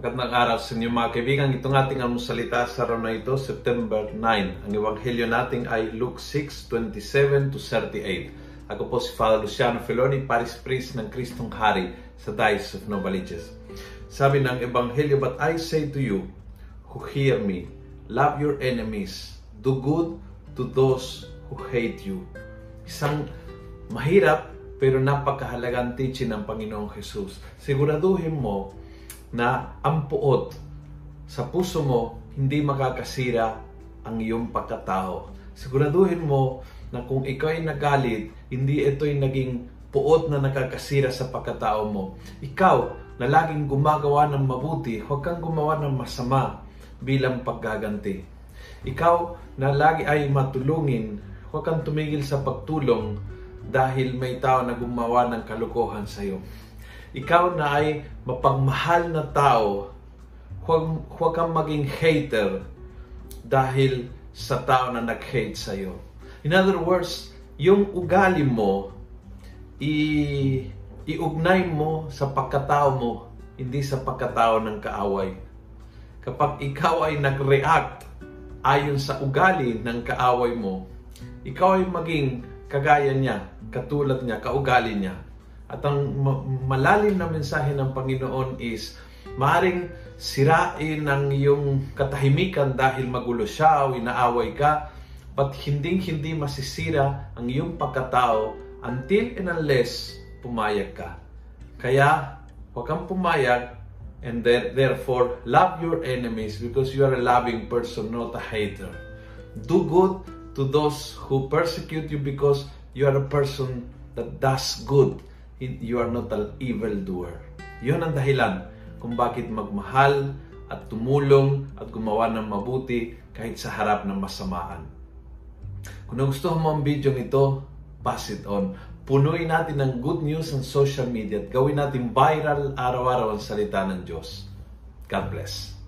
Magandang araw sa inyo mga kaibigan. Itong ating salita sa araw na ito, September 9. Ang ebanghelyo natin ay Luke 6:27 to 38. Ako po si Father Luciano Feloni, Paris Priest ng Kristong Hari sa Diocese of Novaliches. Sabi ng ebanghelyo, But I say to you who hear me, love your enemies, do good to those who hate you. Isang mahirap pero napakahalagang teaching ng Panginoong Jesus. Siguraduhin mo na ang puot sa puso mo hindi makakasira ang iyong pagkatao. Siguraduhin mo na kung ikaw ay nagalit, hindi ito'y naging puot na nakakasira sa pagkatao mo. Ikaw na laging gumagawa ng mabuti, huwag kang gumawa ng masama bilang paggaganti. Ikaw na lagi ay matulungin, huwag kang tumigil sa pagtulong dahil may tao na gumawa ng kalokohan sa iyo ikaw na ay mapagmahal na tao, huwag, huwag kang maging hater dahil sa tao na nag-hate sa iyo. In other words, yung ugali mo, i iugnay mo sa pagkatao mo, hindi sa pagkatao ng kaaway. Kapag ikaw ay nag-react ayon sa ugali ng kaaway mo, ikaw ay maging kagaya niya, katulad niya, kaugali niya at ang malalim na mensahe ng Panginoon is, maaring sirain ang iyong katahimikan dahil magulo siya o inaaway ka, but hinding-hindi masisira ang iyong pagkatao until and unless pumayag ka. Kaya, huwag kang pumayag and therefore love your enemies because you are a loving person, not a hater. Do good to those who persecute you because you are a person that does good you are not an evil doer. Yun ang dahilan kung bakit magmahal at tumulong at gumawa ng mabuti kahit sa harap ng masamaan. Kung nagustuhan mo ang video nito, pass it on. Punuin natin ng good news sa social media at gawin natin viral araw-araw ang salita ng Diyos. God bless.